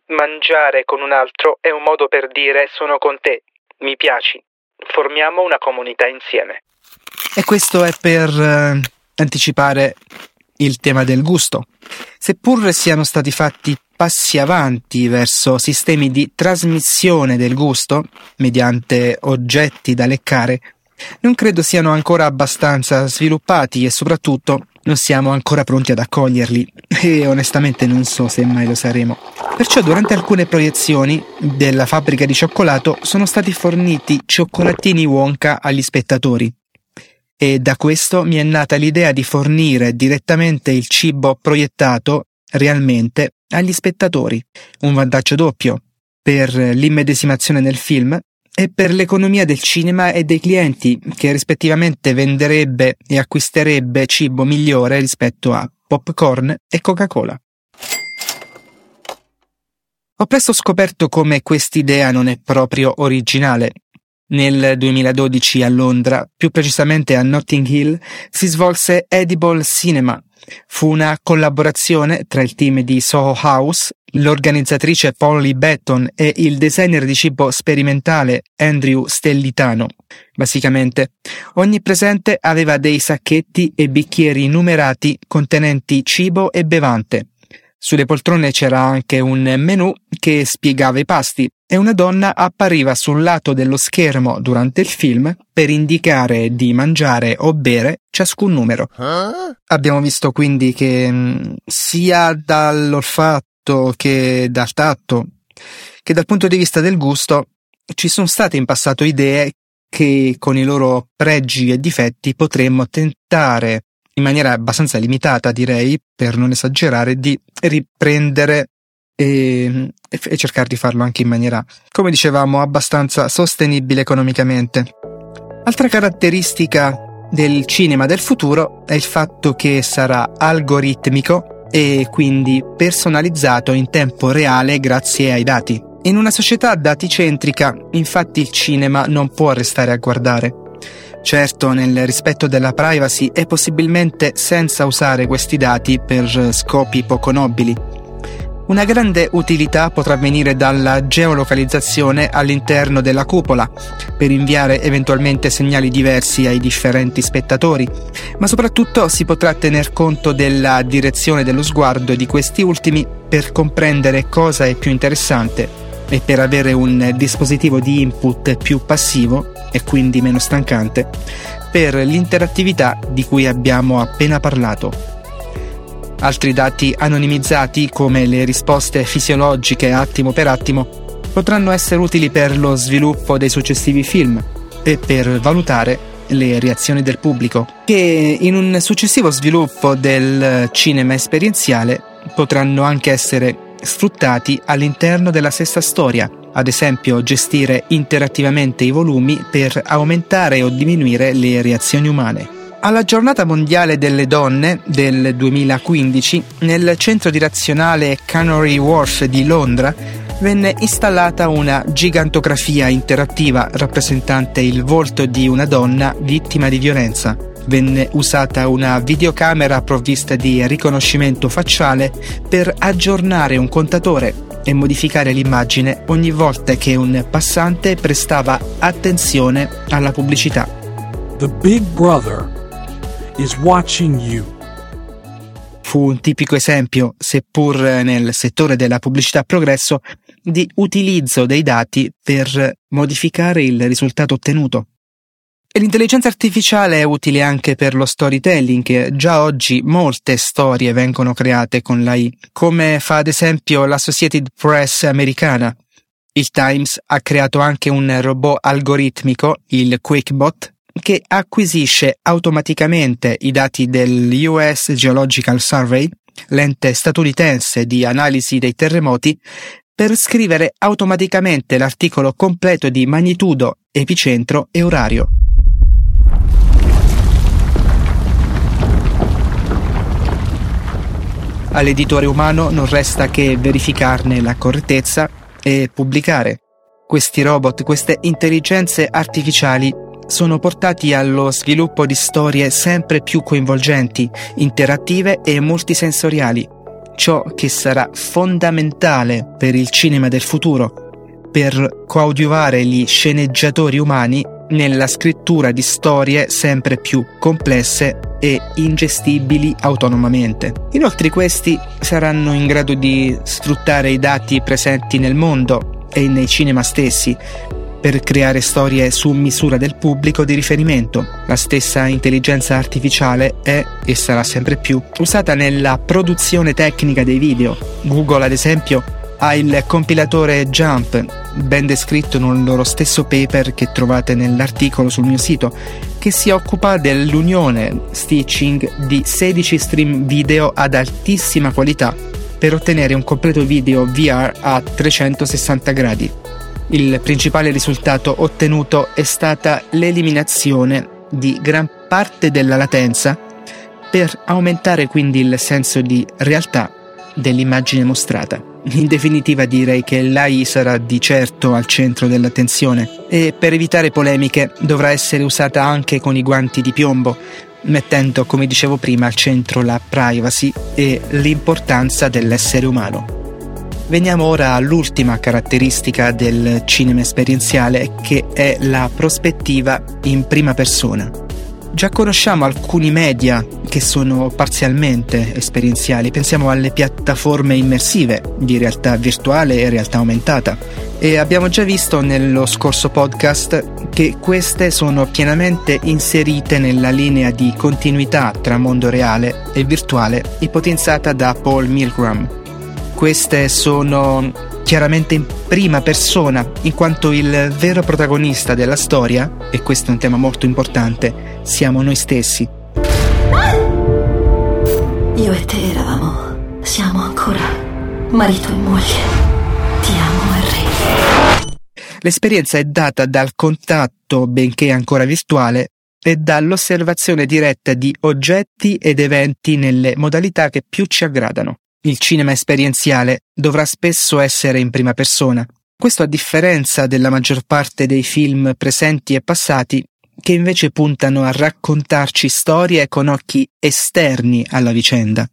Mangiare con un altro è un modo per dire sono con te, mi piaci, formiamo una comunità insieme. E questo è per eh, anticipare il tema del gusto. Seppur siano stati fatti passi avanti verso sistemi di trasmissione del gusto, mediante oggetti da leccare, non credo siano ancora abbastanza sviluppati e soprattutto non siamo ancora pronti ad accoglierli e onestamente non so se mai lo saremo. Perciò durante alcune proiezioni della fabbrica di cioccolato sono stati forniti cioccolatini Wonka agli spettatori. E da questo mi è nata l'idea di fornire direttamente il cibo proiettato realmente agli spettatori. Un vantaggio doppio per l'immedesimazione nel film e per l'economia del cinema e dei clienti, che rispettivamente venderebbe e acquisterebbe cibo migliore rispetto a popcorn e Coca-Cola. Ho presto scoperto come quest'idea non è proprio originale. Nel 2012 a Londra, più precisamente a Notting Hill, si svolse Edible Cinema, Fu una collaborazione tra il team di Soho House, l'organizzatrice Polly Betton e il designer di cibo sperimentale Andrew Stellitano. Basicamente, ogni presente aveva dei sacchetti e bicchieri numerati contenenti cibo e bevante. Sulle poltrone c'era anche un menu che spiegava i pasti e una donna appariva sul lato dello schermo durante il film per indicare di mangiare o bere ciascun numero. Abbiamo visto quindi che mm, sia dall'olfatto che dal tatto che dal punto di vista del gusto ci sono state in passato idee che con i loro pregi e difetti potremmo tentare in maniera abbastanza limitata, direi, per non esagerare, di riprendere e, e, cercare di farlo anche in maniera, come dicevamo, abbastanza sostenibile economicamente. Altra caratteristica del cinema del futuro è il fatto che sarà algoritmico e quindi personalizzato in tempo reale grazie ai dati. In una società dati-centrica, infatti il cinema non può restare a guardare. Certo, nel rispetto della privacy e possibilmente senza usare questi dati per scopi poco nobili. Una grande utilità potrà venire dalla geolocalizzazione all'interno della cupola, per inviare eventualmente segnali diversi ai differenti spettatori, ma soprattutto si potrà tener conto della direzione dello sguardo di questi ultimi per comprendere cosa è più interessante e per avere un dispositivo di input più passivo e quindi meno stancante per l'interattività di cui abbiamo appena parlato. Altri dati anonimizzati, come le risposte fisiologiche attimo per attimo, potranno essere utili per lo sviluppo dei successivi film e per valutare le reazioni del pubblico, che in un successivo sviluppo del cinema esperienziale potranno anche essere sfruttati all'interno della stessa storia, ad esempio gestire interattivamente i volumi per aumentare o diminuire le reazioni umane. Alla giornata mondiale delle donne del 2015, nel centro direzionale Canary Wharf di Londra, venne installata una gigantografia interattiva rappresentante il volto di una donna vittima di violenza venne usata una videocamera provvista di riconoscimento facciale per aggiornare un contatore e modificare l'immagine ogni volta che un passante prestava attenzione alla pubblicità. The Big Brother is watching you. Fu un tipico esempio, seppur nel settore della pubblicità progresso, di utilizzo dei dati per modificare il risultato ottenuto. E l'intelligenza artificiale è utile anche per lo storytelling, già oggi molte storie vengono create con l'AI, come fa ad esempio l'Associated Press americana. Il Times ha creato anche un robot algoritmico, il QuickBot, che acquisisce automaticamente i dati dell'US Geological Survey, l'ente statunitense di analisi dei terremoti, per scrivere automaticamente l'articolo completo di magnitudo, epicentro e orario. All'editore umano non resta che verificarne la correttezza e pubblicare. Questi robot, queste intelligenze artificiali sono portati allo sviluppo di storie sempre più coinvolgenti, interattive e multisensoriali, ciò che sarà fondamentale per il cinema del futuro, per coadiuvare gli sceneggiatori umani nella scrittura di storie sempre più complesse e ingestibili autonomamente. Inoltre questi saranno in grado di sfruttare i dati presenti nel mondo e nei cinema stessi per creare storie su misura del pubblico di riferimento. La stessa intelligenza artificiale è, e sarà sempre più, usata nella produzione tecnica dei video. Google, ad esempio, ha il compilatore Jump, ben descritto nel loro stesso paper che trovate nell'articolo sul mio sito, che si occupa dell'unione stitching di 16 stream video ad altissima qualità per ottenere un completo video VR a 360 gradi. Il principale risultato ottenuto è stata l'eliminazione di gran parte della latenza per aumentare quindi il senso di realtà dell'immagine mostrata. In definitiva direi che l'AI sarà di certo al centro dell'attenzione e per evitare polemiche dovrà essere usata anche con i guanti di piombo, mettendo, come dicevo prima, al centro la privacy e l'importanza dell'essere umano. Veniamo ora all'ultima caratteristica del cinema esperienziale che è la prospettiva in prima persona. Già conosciamo alcuni media che sono parzialmente esperienziali, pensiamo alle piattaforme immersive di realtà virtuale e realtà aumentata. E abbiamo già visto nello scorso podcast che queste sono pienamente inserite nella linea di continuità tra mondo reale e virtuale ipotizzata da Paul Milgram queste sono chiaramente in prima persona, in quanto il vero protagonista della storia, e questo è un tema molto importante, siamo noi stessi. Io e te eravamo, siamo ancora marito e moglie. Ti amo, Henry. L'esperienza è data dal contatto, benché ancora virtuale, e dall'osservazione diretta di oggetti ed eventi nelle modalità che più ci aggradano. Il cinema esperienziale dovrà spesso essere in prima persona. Questo a differenza della maggior parte dei film presenti e passati, che invece puntano a raccontarci storie con occhi esterni alla vicenda.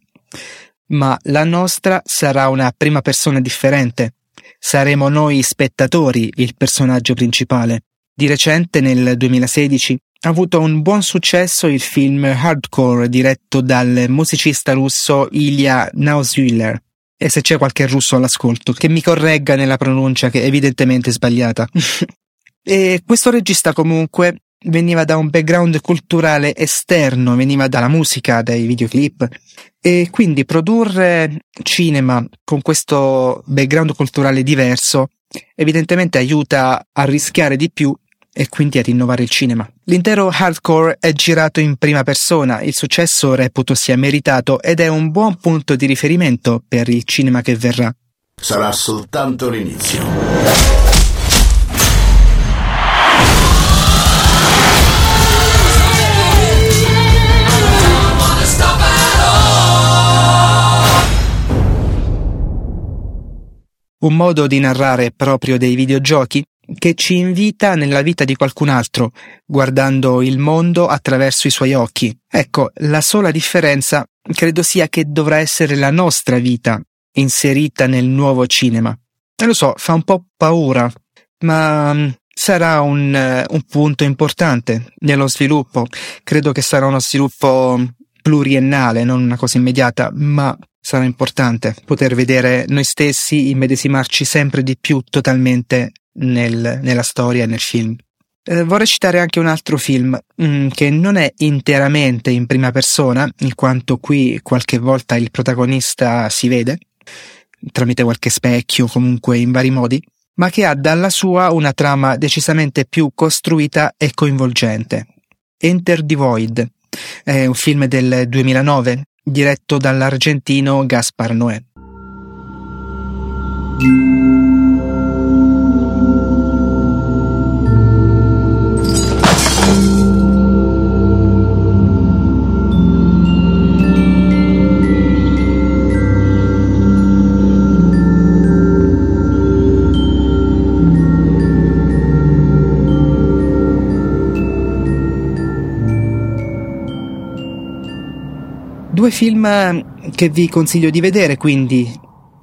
Ma la nostra sarà una prima persona differente. Saremo noi spettatori il personaggio principale. Di recente, nel 2016, ha avuto un buon successo il film Hardcore diretto dal musicista russo Ilya Nauswiller. E se c'è qualche russo all'ascolto, che mi corregga nella pronuncia che è evidentemente sbagliata. e questo regista comunque veniva da un background culturale esterno, veniva dalla musica, dai videoclip e quindi produrre cinema con questo background culturale diverso evidentemente aiuta a rischiare di più e quindi ad innovare il cinema. L'intero hardcore è girato in prima persona, il successo reputo sia meritato ed è un buon punto di riferimento per il cinema che verrà. Sarà soltanto l'inizio. Un modo di narrare proprio dei videogiochi che ci invita nella vita di qualcun altro, guardando il mondo attraverso i suoi occhi. Ecco, la sola differenza credo sia che dovrà essere la nostra vita inserita nel nuovo cinema. E lo so, fa un po' paura, ma mm, sarà un, un punto importante nello sviluppo. Credo che sarà uno sviluppo pluriennale, non una cosa immediata, ma sarà importante poter vedere noi stessi immedesimarci sempre di più totalmente nel, nella storia e nel film. Eh, vorrei citare anche un altro film mh, mm, che non è interamente in prima persona, in quanto qui qualche volta il protagonista si vede, tramite qualche specchio, comunque in vari modi, ma che ha dalla sua una trama decisamente più costruita e coinvolgente. Enter the Void è un film del 2009, diretto dall'argentino Gaspar Noé. Due film che vi consiglio di vedere, quindi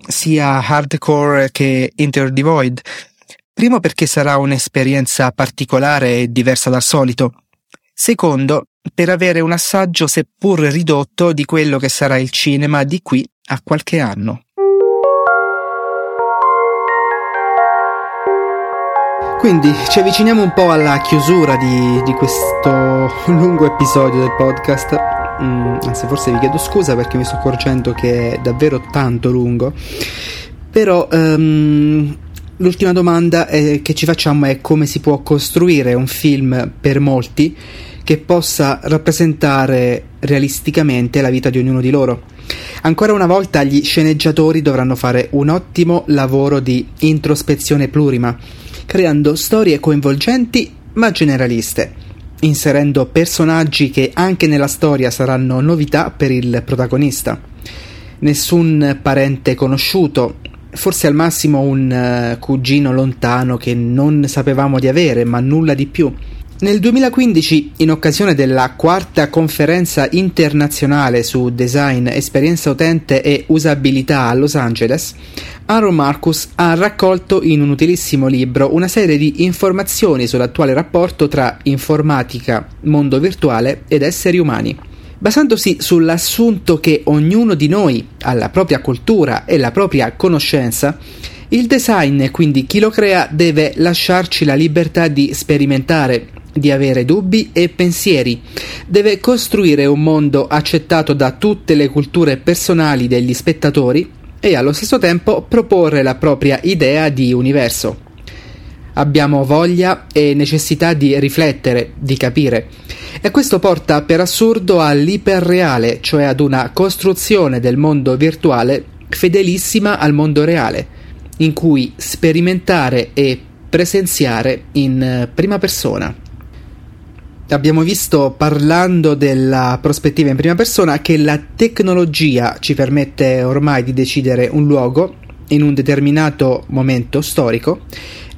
sia Hardcore che Enter the Void. Primo perché sarà un'esperienza particolare e diversa dal solito. Secondo, per avere un assaggio seppur ridotto di quello che sarà il cinema di qui a qualche anno. Quindi ci avviciniamo un po' alla chiusura di, di questo lungo episodio del podcast. Mm, anzi, forse vi chiedo scusa perché mi sto accorgendo che è davvero tanto lungo. Però um, l'ultima domanda è, che ci facciamo è come si può costruire un film per molti che possa rappresentare realisticamente la vita di ognuno di loro. Ancora una volta gli sceneggiatori dovranno fare un ottimo lavoro di introspezione plurima creando storie coinvolgenti ma generaliste, inserendo personaggi che anche nella storia saranno novità per il protagonista. Nessun parente conosciuto, forse al massimo un uh, cugino lontano che non sapevamo di avere, ma nulla di più. Nel 2015, in occasione della quarta conferenza internazionale su design, esperienza utente e usabilità a Los Angeles, Aaron Marcus ha raccolto in un utilissimo libro una serie di informazioni sull'attuale rapporto tra informatica, mondo virtuale ed esseri umani. Basandosi sull'assunto che ognuno di noi ha la propria cultura e la propria conoscenza, il design, quindi chi lo crea, deve lasciarci la libertà di sperimentare, di avere dubbi e pensieri. Deve costruire un mondo accettato da tutte le culture personali degli spettatori e allo stesso tempo proporre la propria idea di universo. Abbiamo voglia e necessità di riflettere, di capire. E questo porta per assurdo all'iperreale, cioè ad una costruzione del mondo virtuale fedelissima al mondo reale, in cui sperimentare e presenziare in prima persona abbiamo visto parlando della prospettiva in prima persona che la tecnologia ci permette ormai di decidere un luogo in un determinato momento storico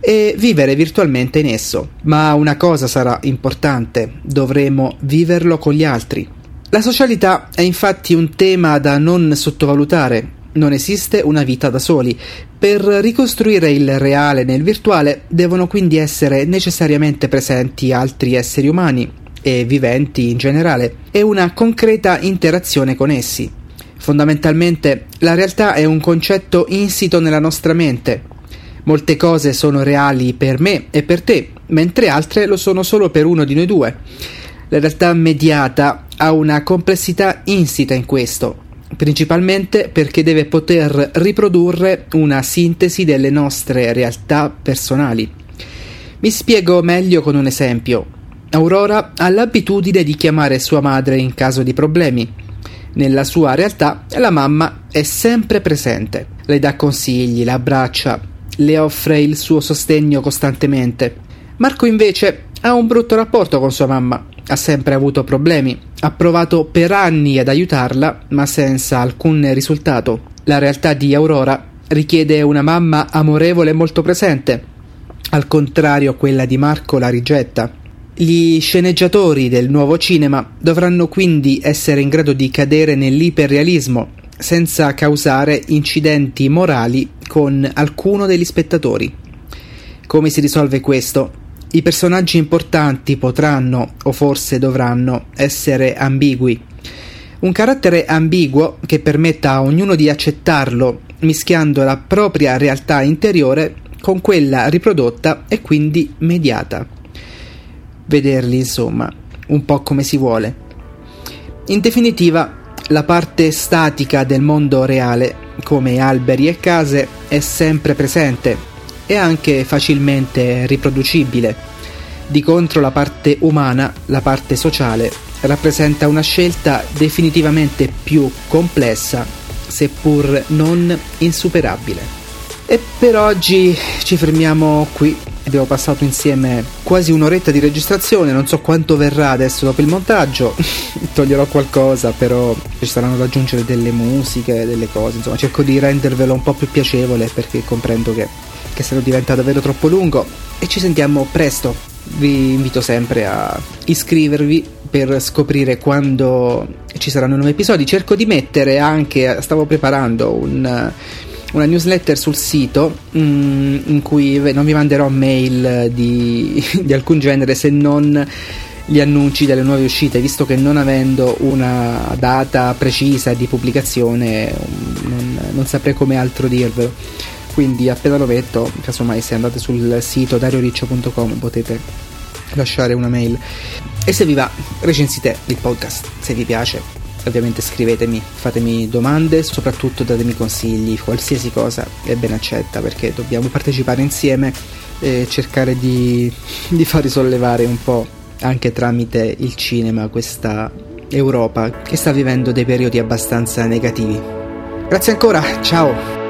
e vivere virtualmente in esso. Ma una cosa sarà importante, dovremo viverlo con gli altri. La socialità è infatti un tema da non sottovalutare non esiste una vita da soli. Per ricostruire il reale nel virtuale devono quindi essere necessariamente presenti altri esseri umani e viventi in generale e una concreta interazione con essi. Fondamentalmente la realtà è un concetto insito nella nostra mente. Molte cose sono reali per me e per te, mentre altre lo sono solo per uno di noi due. La realtà mediata ha una complessità insita in questo principalmente perché deve poter riprodurre una sintesi delle nostre realtà personali. Mi spiego meglio con un esempio. Aurora ha l'abitudine di chiamare sua madre in caso di problemi. Nella sua realtà la mamma è sempre presente, le dà consigli, la abbraccia, le offre il suo sostegno costantemente. Marco invece ha un brutto rapporto con sua mamma, ha sempre avuto problemi, ha provato per anni ad aiutarla, ma senza alcun risultato. La realtà di Aurora richiede una mamma amorevole e molto presente. Al contrario, quella di Marco la rigetta. Gli sceneggiatori del nuovo cinema dovranno quindi essere in grado di cadere nell'iperrealismo senza causare incidenti morali con alcuno degli spettatori. Come si risolve questo? I personaggi importanti potranno, o forse dovranno, essere ambigui. Un carattere ambiguo che permetta a ognuno di accettarlo, mischiando la propria realtà interiore con quella riprodotta e quindi mediata. Vederli, insomma, un po' come si vuole. In definitiva, la parte statica del mondo reale, come alberi e case, è sempre presente e anche facilmente riproducibile. Di contro la parte umana, la parte sociale, rappresenta una scelta definitivamente più complessa, seppur non insuperabile. E per oggi ci fermiamo qui. Abbiamo passato insieme quasi un'oretta di registrazione, non so quanto verrà adesso dopo il montaggio, toglierò qualcosa, però ci saranno da aggiungere delle musiche, delle cose, insomma cerco di rendervelo un po' più piacevole perché comprendo che che se no diventa davvero troppo lungo e ci sentiamo presto. Vi invito sempre a iscrivervi per scoprire quando ci saranno nuovi episodi. Cerco di mettere anche, stavo preparando un, una newsletter sul sito mm, in cui non vi manderò mail di, di alcun genere se non gli annunci delle nuove uscite, visto che non avendo una data precisa di pubblicazione non, non saprei come altro dirvelo quindi appena lo metto, casomai se andate sul sito darioriccio.com potete lasciare una mail. E se vi va recensite il podcast se vi piace ovviamente scrivetemi fatemi domande soprattutto datemi consigli qualsiasi cosa è ben accetta perché dobbiamo partecipare insieme e cercare di, di far risollevare un po' anche tramite il cinema questa Europa che sta vivendo dei periodi abbastanza negativi. Grazie ancora ciao